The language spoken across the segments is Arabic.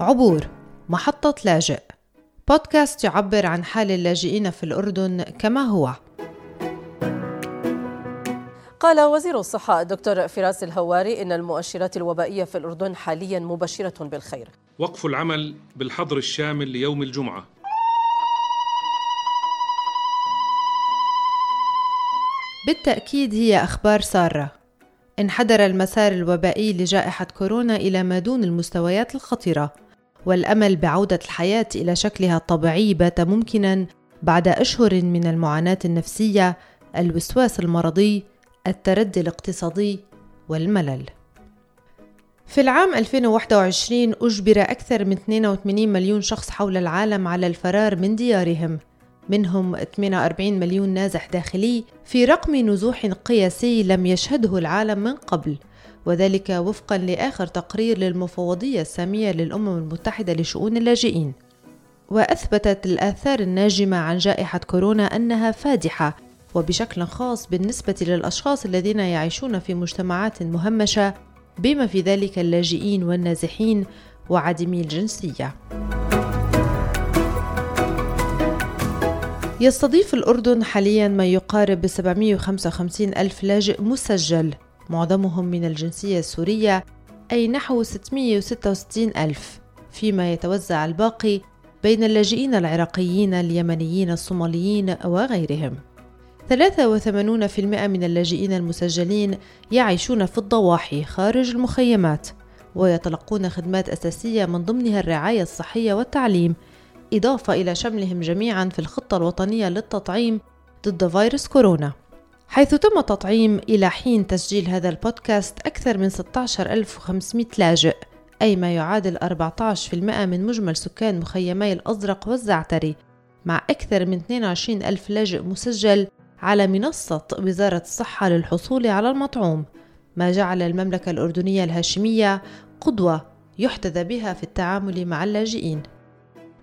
عبور محطة لاجئ. بودكاست يعبر عن حال اللاجئين في الأردن كما هو. قال وزير الصحة الدكتور فراس الهواري إن المؤشرات الوبائية في الأردن حاليا مبشرة بالخير. وقف العمل بالحظر الشامل ليوم الجمعة. بالتأكيد هي أخبار سارة. انحدر المسار الوبائي لجائحة كورونا إلى ما دون المستويات الخطرة والأمل بعودة الحياة إلى شكلها الطبيعي بات ممكنا بعد أشهر من المعاناة النفسية الوسواس المرضي التردي الاقتصادي والملل. في العام 2021 أجبر أكثر من 82 مليون شخص حول العالم على الفرار من ديارهم. منهم 48 مليون نازح داخلي في رقم نزوح قياسي لم يشهده العالم من قبل. وذلك وفقا لآخر تقرير للمفوضية السامية للأمم المتحدة لشؤون اللاجئين. وأثبتت الآثار الناجمة عن جائحة كورونا أنها فادحة وبشكل خاص بالنسبة للأشخاص الذين يعيشون في مجتمعات مهمشة بما في ذلك اللاجئين والنازحين وعدمي الجنسية. يستضيف الأردن حاليا ما يقارب 755 ألف لاجئ مسجل. معظمهم من الجنسية السورية أي نحو 666 ألف. فيما يتوزع الباقي بين اللاجئين العراقيين اليمنيين الصوماليين وغيرهم. 83% من اللاجئين المسجلين يعيشون في الضواحي خارج المخيمات ويتلقون خدمات أساسية من ضمنها الرعاية الصحية والتعليم إضافة إلى شملهم جميعا في الخطة الوطنية للتطعيم ضد فيروس كورونا. حيث تم تطعيم إلى حين تسجيل هذا البودكاست أكثر من 16500 لاجئ أي ما يعادل 14% من مجمل سكان مخيمي الأزرق والزعتري مع أكثر من 22 ألف لاجئ مسجل على منصة وزارة الصحة للحصول على المطعوم ما جعل المملكة الأردنية الهاشمية قدوة يحتذى بها في التعامل مع اللاجئين.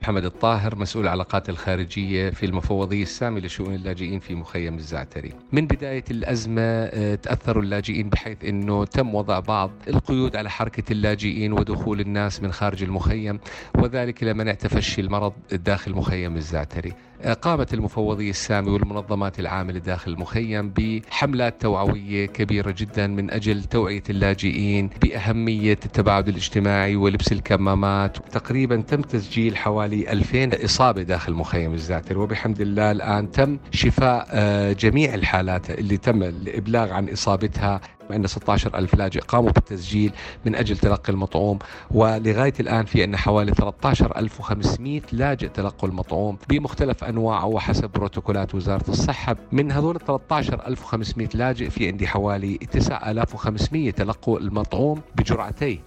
محمد الطاهر مسؤول العلاقات الخارجية في المفوضية السامية لشؤون اللاجئين في مخيم الزعتري. من بداية الأزمة آه، تأثروا اللاجئين بحيث أنه تم وضع بعض القيود على حركة اللاجئين ودخول الناس من خارج المخيم وذلك لمنع تفشي المرض داخل مخيم الزعتري. قامت المفوضية السامي والمنظمات العاملة داخل المخيم بحملات توعوية كبيرة جدا من أجل توعية اللاجئين بأهمية التباعد الاجتماعي ولبس الكمامات. تقريبا تم تسجيل حوالي 2000 إصابة داخل مخيم الزعتر وبحمد الله الآن تم شفاء آه، جميع الحالات اللي تم الإبلاغ عن إصابتها عندنا 16 ألف لاجئ قاموا بالتسجيل من أجل تلقي المطعوم ولغاية الآن في عندنا حوالي 13500 لاجئ تلقوا المطعوم بمختلف أنواعه وحسب بروتوكولات وزارة الصحة. من هذول 13500 لاجئ في عندي حوالي 9500 تلقوا المطعوم بجرعتين.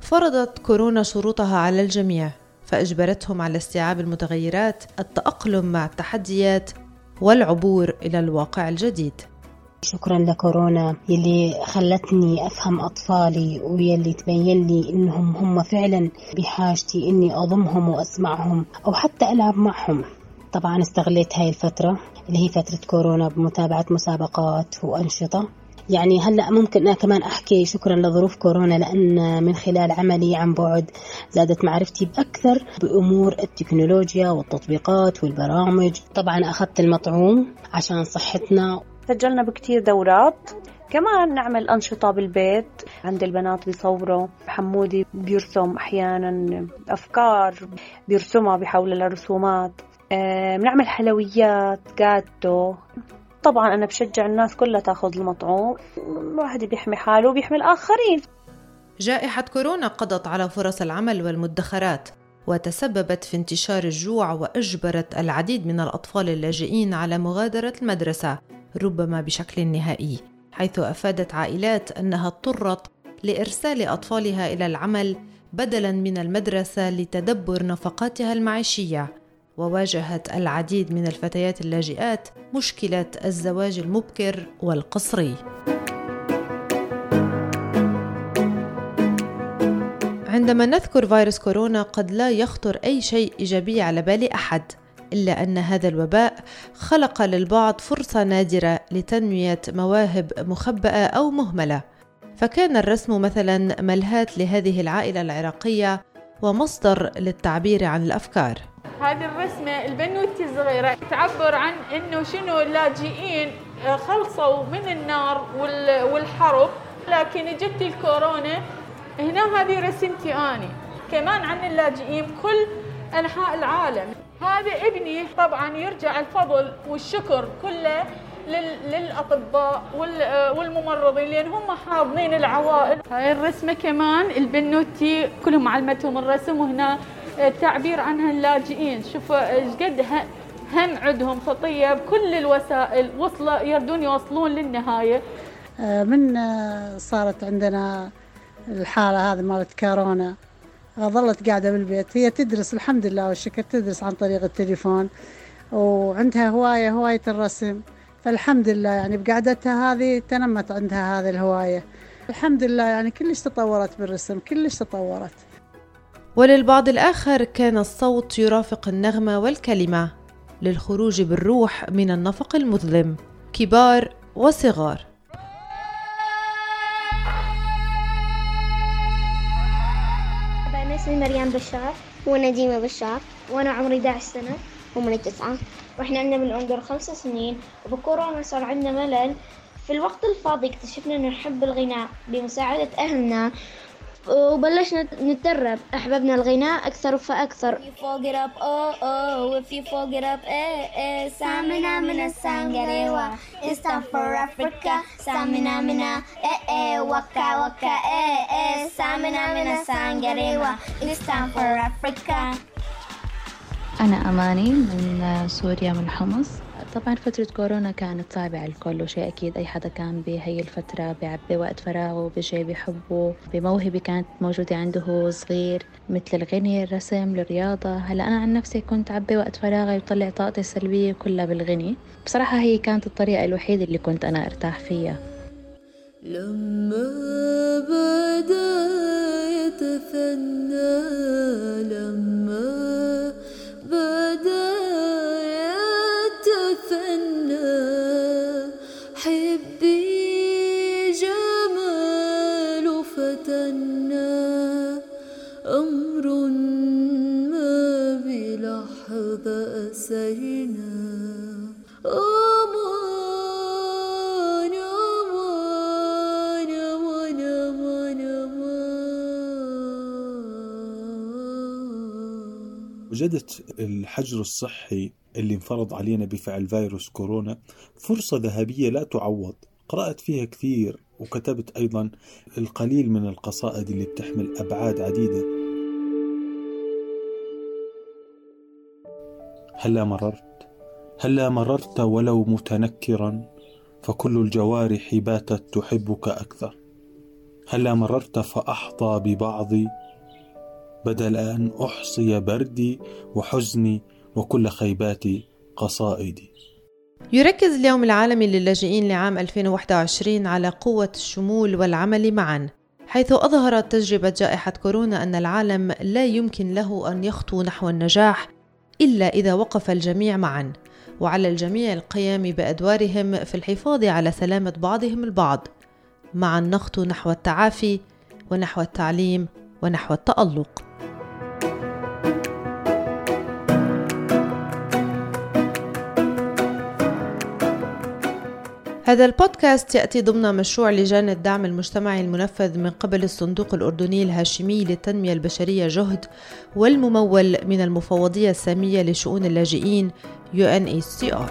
فرضت كورونا شروطها على الجميع فأجبرتهم على استيعاب المتغيرات التأقلم مع التحديات والعبور إلى الواقع الجديد. شكرا لكورونا يلي خلتني أفهم أطفالي ويلي تبين لي إنهم هم فعلا بحاجتي إني أضمهم وأسمعهم أو حتى ألعب معهم. طبعا استغليت هاي الفترة اللي هي فترة كورونا بمتابعة مسابقات وأنشطة. يعني هلأ ممكن أنا كمان أحكي شكرا لظروف كورونا لأن من خلال عملي عن بعد زادت معرفتي بأكثر بأمور التكنولوجيا والتطبيقات والبرامج. طبعا أخذت المطعوم عشان صحتنا سجلنا بكتير دورات. كمان نعمل أنشطة بالبيت. عند البنات بيصوروا حمودي بيرسم أحيانا أفكار بيرسمها بحول الرسومات. آه، بنعمل حلويات جاتو. طبعا أنا بشجع الناس كلها تاخذ المطعوم. الواحد بيحمي حاله وبيحمي الآخرين. جائحة كورونا قضت على فرص العمل والمدخرات وتسببت في انتشار الجوع وأجبرت العديد من الأطفال اللاجئين على مغادرة المدرسة. ربما بشكل نهائي حيث أفادت عائلات أنها اضطرت لإرسال أطفالها إلى العمل بدلا من المدرسة لتدبر نفقاتها المعيشية. وواجهت العديد من الفتيات اللاجئات مشكلة الزواج المبكر والقصري. عندما نذكر فيروس كورونا قد لا يخطر أي شيء إيجابي على بال أحد. إلا أن هذا الوباء خلق للبعض فرصة نادرة لتنمية مواهب مخبأة أو مهملة. فكان الرسم مثلا ملهاة لهذه العائلة العراقية ومصدر للتعبير عن الأفكار. هذه الرسمة البنوتي الصغيرة تعبر عن إنه شنو اللاجئين خلصوا من النار والحرب لكن جت الكورونا هنا هذه رسمتي اني كمان عن اللاجئين كل أنحاء العالم. هذا ابني طبعا يرجع الفضل والشكر كله للأطباء والممرضين لأن هم حاضنين العوائل. هاي الرسمة كمان البنوتي كلهم علمتهم الرسم وهنا التعبير عنها اللاجئين. شوفوا إيش قد هم عندهم خطيه بكل الوسائل وصل يردون يوصلون للنهاية. آه، من آه، صارت عندنا الحالة هذه مالت كورونا؟ ظلت قاعدة بالبيت. هي تدرس الحمد لله والشكر تدرس عن طريق التليفون وعندها هواية هواية الرسم. فالحمد لله يعني بقعدتها هذه تنمت عندها هذه الهواية. الحمد لله يعني كلش تطورت بالرسم كلش تطورت. وللبعض الآخر كان الصوت يرافق النغمة والكلمة للخروج بالروح من النفق المظلم. كبار وصغار. اسمي مريم بشار. ونديمة بشار. وأنا عمري 11 سنة. ومن تسعة. وإحنا عندنا من عمر خمس سنين. وبكورونا صار عندنا ملل. في الوقت الفاضي اكتشفنا إنه نحب الغناء بمساعدة أهلنا. وبلشنا نتدرب. أحببنا الغناء أكثر فأكثر. أنا أماني من سوريا من حمص. طبعا فترة كورونا كانت صعبة على الكل وشيء أكيد أي حدا كان بهي الفترة بيعبي وقت فراغه بشيء بيحبه بموهبة كانت موجودة عنده هو صغير مثل الغني الرسم الرياضة. هلأ أنا عن نفسي كنت عبي وقت فراغي وطلع طاقتي السلبية كلها بالغني. بصراحة هي كانت الطريقة الوحيدة اللي كنت أنا أرتاح فيها. لما بدأ يتثنى لما أمان أمان أمان أمان. وجدت الحجر الصحي اللي انفرض علينا بفعل فيروس كورونا فرصة ذهبية لا تعوض. قرأت فيها كثير وكتبت أيضا القليل من القصائد اللي بتحمل أبعاد عديدة. هلا مررت؟ هلا مررت ولو متنكرا؟ فكل الجوارح باتت تحبك أكثر. هلا مررت فأحظى ببعضي؟ بدل أن أحصي بردي وحزني وكل خيبات قصائدي. يركز اليوم العالمي للاجئين لعام 2021 على قوة الشمول والعمل معا حيث أظهرت تجربة جائحة كورونا أن العالم لا يمكن له أن يخطو نحو النجاح إلا إذا وقف الجميع معا وعلى الجميع القيام بأدوارهم في الحفاظ على سلامة بعضهم البعض. معا نخطو نحو التعافي ونحو التعليم ونحو التألق. هذا البودكاست يأتي ضمن مشروع لجان الدعم المجتمعي المنفذ من قبل الصندوق الأردني الهاشمي للتنمية البشرية جهد والممول من المفوضية السامية لشؤون اللاجئين UNHCR